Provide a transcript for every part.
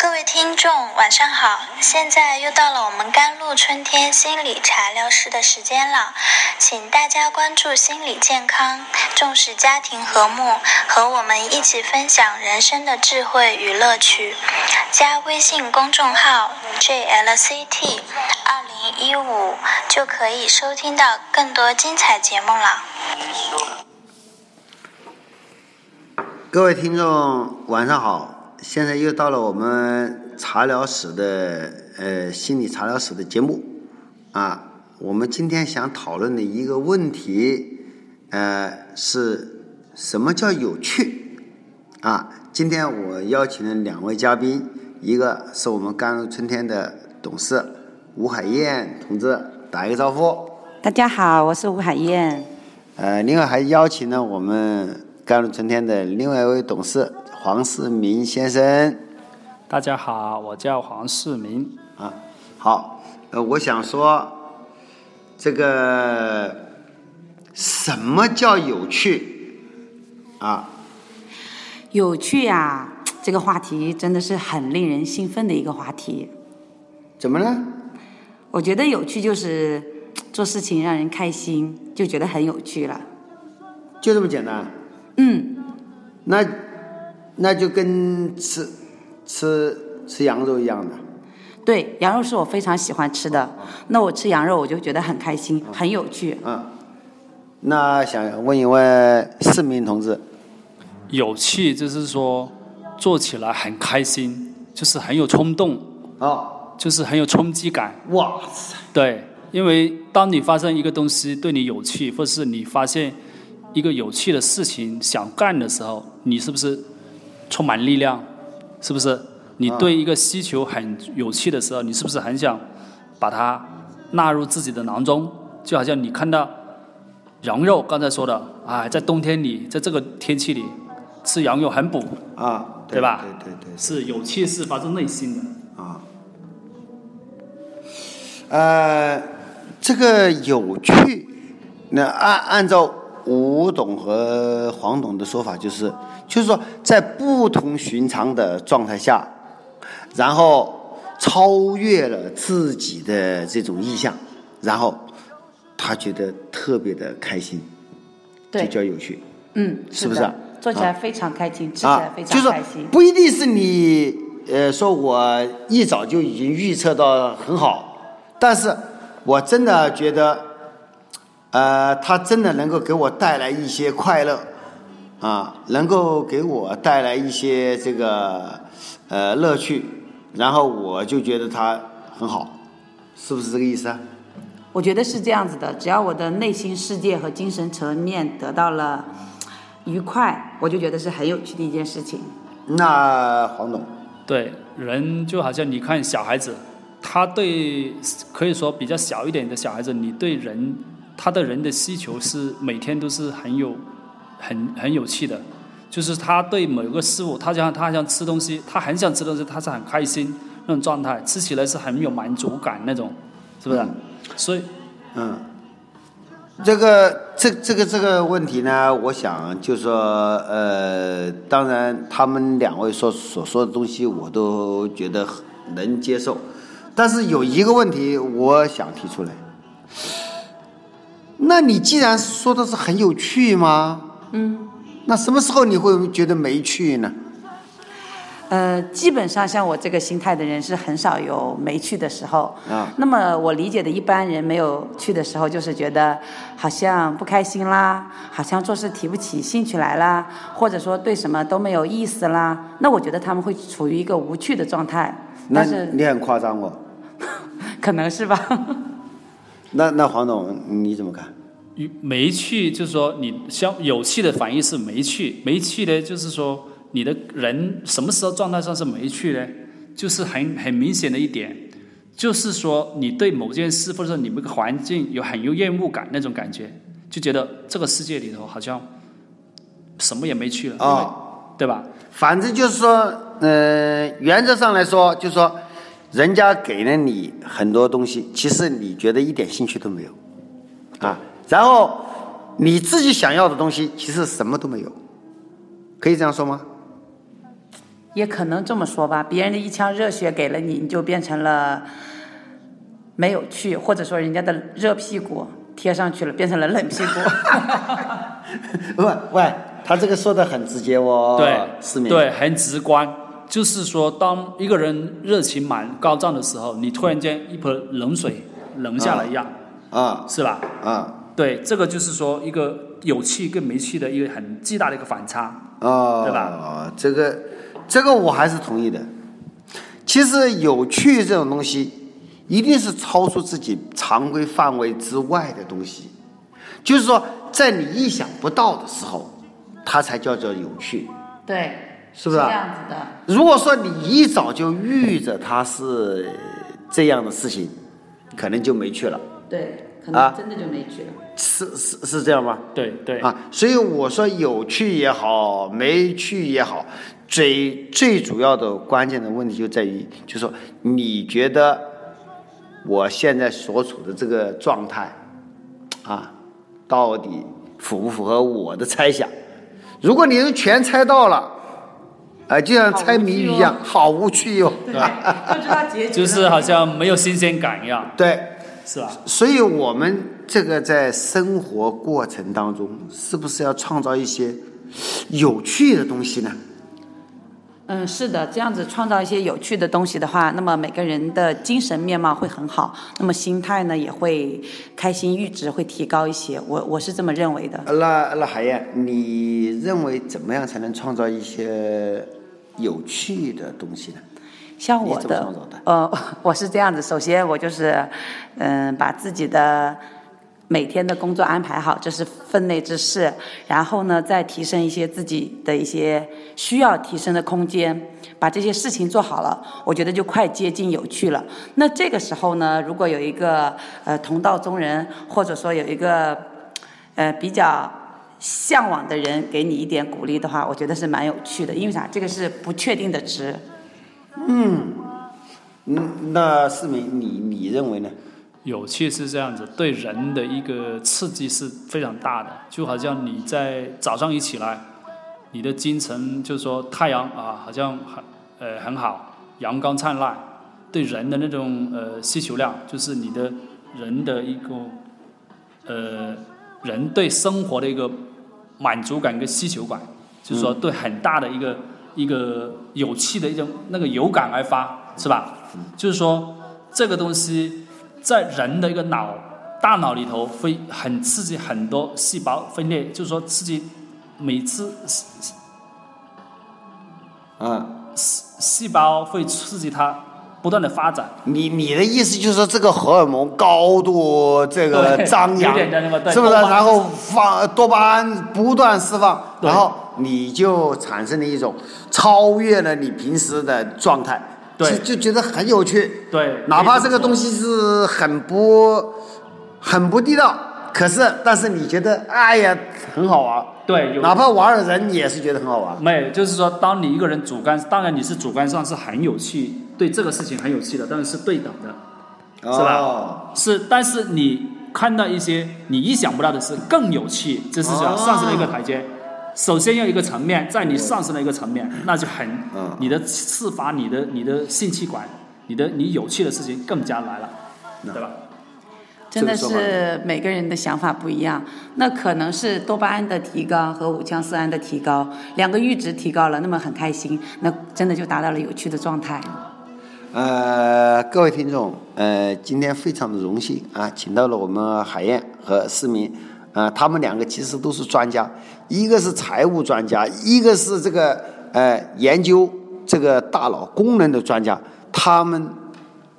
各位听众，晚上好！现在又到了我们甘露春天心理茶疗室的时间了，请大家关注心理健康，重视家庭和睦，和我们一起分享人生的智慧与乐趣。加微信公众号 jlct 二零一五就可以收听到更多精彩节目了。各位听众，晚上好！现在又到了我们茶疗室的呃心理茶疗室的节目啊。我们今天想讨论的一个问题，呃，是什么叫有趣啊？今天我邀请了两位嘉宾，一个是我们甘露春天的董事吴海燕同志，打一个招呼。大家好，我是吴海燕。呃，另外还邀请了我们甘露春天的另外一位董事。黄世明先生，大家好，我叫黄世明啊。好，呃，我想说，这个什么叫有趣啊？有趣呀，这个话题真的是很令人兴奋的一个话题。怎么了？我觉得有趣就是做事情让人开心，就觉得很有趣了。就这么简单？嗯。那。那就跟吃吃吃羊肉一样的。对，羊肉是我非常喜欢吃的。那我吃羊肉，我就觉得很开心，很有趣。嗯。那想问一问市民同志，有趣就是说做起来很开心，就是很有冲动。哦。就是很有冲击感。哇塞！对，因为当你发现一个东西对你有趣，或是你发现一个有趣的事情想干的时候，你是不是？充满力量，是不是？你对一个需求很有趣的时候，你是不是很想把它纳入自己的囊中？就好像你看到羊肉，刚才说的，啊，在冬天里，在这个天气里吃羊肉很补啊，对吧？对对对，是有趣，是发自内心的啊。呃，这个有趣，那按按照吴董和黄董的说法，就是。就是说，在不同寻常的状态下，然后超越了自己的这种意向，然后他觉得特别的开心，就叫有趣。嗯，是不是？做起来非常开心，吃起来非常开心。不一定是你呃说我一早就已经预测到很好，但是我真的觉得，呃，他真的能够给我带来一些快乐。啊，能够给我带来一些这个呃乐趣，然后我就觉得它很好，是不是这个意思啊？我觉得是这样子的，只要我的内心世界和精神层面得到了愉快，我就觉得是很有趣的一件事情。那黄总，对人就好像你看小孩子，他对可以说比较小一点的小孩子，你对人他的人的需求是每天都是很有。很很有趣的，就是他对某个事物，他想他想吃东西，他很想吃东西，他是很开心那种状态，吃起来是很有满足感那种，是不是？所以，嗯，这个这这个这个问题呢，我想就说，呃，当然他们两位所所说的东西，我都觉得能接受，但是有一个问题，我想提出来，那你既然说的是很有趣吗？嗯，那什么时候你会觉得没趣呢？呃，基本上像我这个心态的人是很少有没趣的时候。啊。那么我理解的一般人没有去的时候，就是觉得好像不开心啦，好像做事提不起兴趣来啦，或者说对什么都没有意思啦。那我觉得他们会处于一个无趣的状态。那是你很夸张哦。可能是吧。那那黄总你怎么看？没趣，就是说你消有趣的反应是没趣，没趣呢，就是说你的人什么时候状态上是没趣呢？就是很很明显的一点，就是说你对某件事或者说你们个环境有很有厌恶感那种感觉，就觉得这个世界里头好像什么也没去了，哦，对吧？反正就是说，呃，原则上来说，就是说，人家给了你很多东西，其实你觉得一点兴趣都没有，啊。然后你自己想要的东西其实什么都没有，可以这样说吗？也可能这么说吧，别人的一腔热血给了你，你就变成了没有趣，或者说人家的热屁股贴上去了，变成了冷屁股。喂，喂，他这个说的很直接哦，对市民，对，很直观。就是说，当一个人热情满高涨的时候，你突然间一盆冷水冷下来一样，啊是吧？啊对，这个就是说一个有气跟没气的一个很巨大的一个反差。哦，对吧？这个这个我还是同意的。其实有趣这种东西，一定是超出自己常规范围之外的东西，就是说，在你意想不到的时候，它才叫做有趣。对，是不是啊这样子的。如果说你一早就预着它是这样的事情，可能就没趣了，对，可啊能真的就没去了。是是是这样吗？对对，啊，所以我说有趣也好，没趣也好，最最主要的关键的问题就在于，就是说你觉得我现在所处的这个状态，啊，到底符不符合我的猜想？如果你能全猜到了，啊，就像猜谜语一样，好无趣哟、对，不知道结局。就是好像没有新鲜感一样，对，是吧？所以我们这个在生活过程当中，是不是要创造一些有趣的东西呢？嗯，是的，这样子创造一些有趣的东西的话，那么每个人的精神面貌会很好，那么心态呢也会开心，阈值会提高一些。我我是这么认为的。那那海燕，你认为怎么样才能创造一些有趣的东西呢？像我的，呃，我是这样子，首先我就是，嗯、把自己的每天的工作安排好，这是分内之事。然后呢，再提升一些自己的一些需要提升的空间，把这些事情做好了，我觉得就快接近有趣了。那这个时候呢，如果有一个呃同道中人，或者说有一个呃比较。向往的人给你一点鼓励的话，我觉得是蛮有趣的，因为啥？这个是不确定的值。嗯，那市民，你你认为呢？有趣是这样子，对人的一个刺激是非常大的，就好像你在早上一起来，你的精神就是说太阳啊，好像很呃很好，阳光灿烂，对人的那种呃需求量，就是你的人的一个呃人对生活的一个满足感跟需求感，就是说对很大的一个一个有气的一种那个有感而发，是吧？就是说这个东西在人的一个脑大脑里头会很刺激很多细胞分裂，就是说刺激每次啊，细胞会刺激它不断的发展。你你的意思就是说，这个荷尔蒙高度这个张扬是不是？然后放多巴胺不断释放，然后你就产生了一种超越了你平时的状态，对就就觉得很有趣。对，哪怕这个东西是很不很不地道，可是但是你觉得哎呀很好玩，对有哪怕玩的人也是觉得很好玩。没有，就是说，当你一个人主观，当然你是主观上是很有趣，对这个事情很有趣的，但是是对等的，是吧？哦是，但是你看到一些你意想不到的事更有趣，这是讲哦。上升了一个台阶。首先要一个层面，在你上升了一个层面，那就很，嗯。你的刺发你的你的性器官，你的你有趣的事情更加来了，对吧？真的是每个人的想法不一样，那可能是多巴胺的提高和五羟色胺的提高，两个阈值提高了，那么很开心，那真的就达到了有趣的状态。呃，各位听众，呃，今天非常的荣幸啊，请到了我们海燕和思明，呃，他们两个其实都是专家，一个是财务专家，一个是这个呃研究这个大脑功能的专家，他们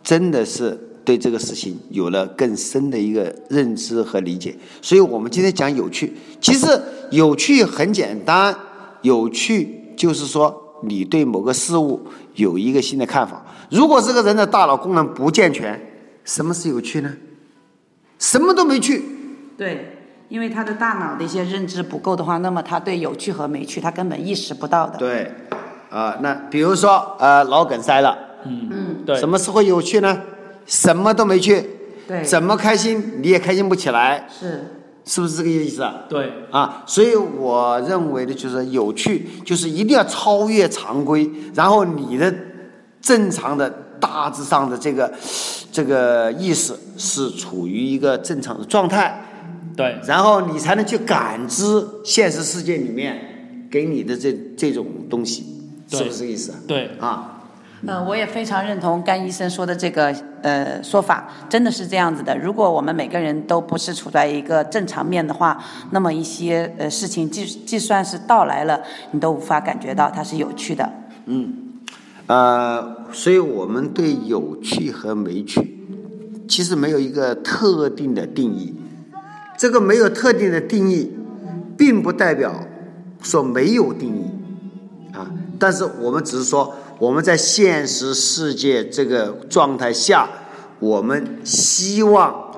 真的是对这个事情有了更深的一个认知和理解。所以我们今天讲有趣，其实有趣很简单，有趣就是说你对某个事物有一个新的看法。如果这个人的大脑功能不健全，什么是有趣呢？什么都没趣。对，因为他的大脑的一些认知不够的话，那么他对有趣和没趣他根本意识不到的。对，啊、那比如说呃脑梗塞了，嗯，对，什么时候有趣呢？什么都没趣，对，怎么开心你也开心不起来，是是不是这个意思啊？对，啊，所以我认为的就是有趣，就是一定要超越常规，然后你的正常的大致上的这个这个意识是处于一个正常的状态，对，然后你才能去感知现实世界里面给你的这这种东西，是不是这个意思啊？对，啊，嗯，我也非常认同甘医生说的这个呃说法，真的是这样子的。如果我们每个人都不是处在一个正常面的话，那么一些呃事情，即即算是到来了，你都无法感觉到它是有趣的。嗯呃，所以我们对有趣和没趣，其实没有一个特定的定义。这个没有特定的定义，并不代表说没有定义啊。但是我们只是说，我们在现实世界这个状态下，我们希望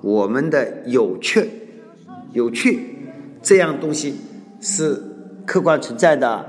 我们的有趣、有趣这样东西是客观存在的，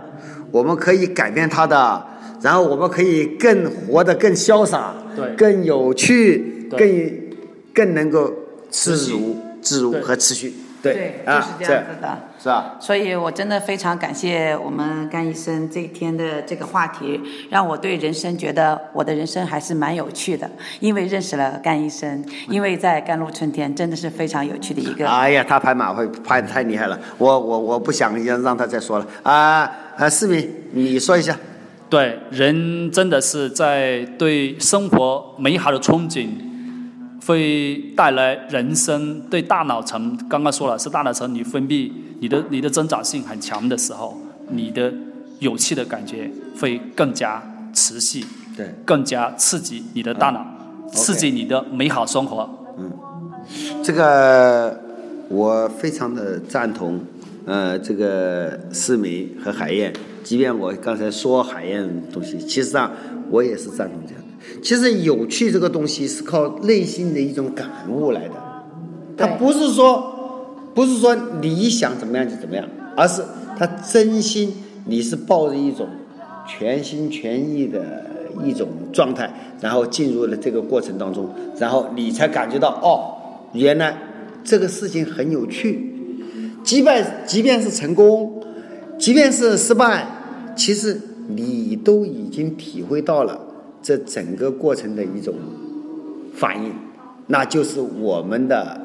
我们可以改变它的，然后我们可以更活得更潇洒，对。更有趣，更对。更能够自如、自如和持续。对，啊，就是这样子的。是吧？所以我真的非常感谢我们甘医生这一天的这个话题，让我对人生觉得我的人生还是蛮有趣的。因为认识了甘医生，因为在甘露春天真的是非常有趣的一个。哎呀，他拍马会拍的太厉害了，我我我不想让让他再说了啊啊！市民，你说一下。对，人真的是在对生活美好的憧憬，会带来人生对大脑层，刚刚说了是大脑层，你分泌你的你的增长性很强的时候，你的有趣的感觉会更加持续，对，更加刺激你的大脑，刺激你的美好生活。嗯这个我非常的赞同，呃，这个思梅和海燕，即便我刚才说海燕东西，其实上我也是赞同这样的。其实有趣这个东西是靠内心的一种感悟来的，它不是说不是说你想怎么样就怎么样，而是他真心你是抱着一种全心全意的一种状态，然后进入了这个过程当中，然后你才感觉到哦，原来这个事情很有趣，即便即便是成功，即便是失败，其实你都已经体会到了这整个过程的一种反应，那就是我们的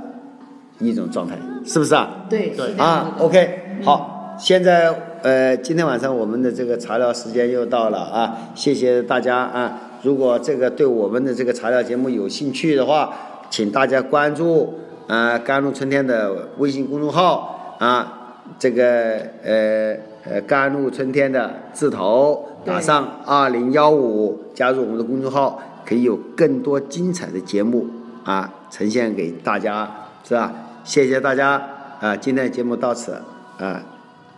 一种状态，是不是啊？对对啊，OK，好，现在呃，今天晚上我们的这个茶聊时间又到了啊，谢谢大家啊。如果这个对我们的这个茶聊节目有兴趣的话，请大家关注啊甘露春天的微信公众号啊，这个呃呃甘露春天的字头打上二零幺五，加入我们的公众号，可以有更多精彩的节目啊呈现给大家，是吧？谢谢大家啊！今天的节目到此啊，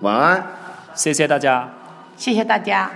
晚安。谢谢大家。谢谢大家。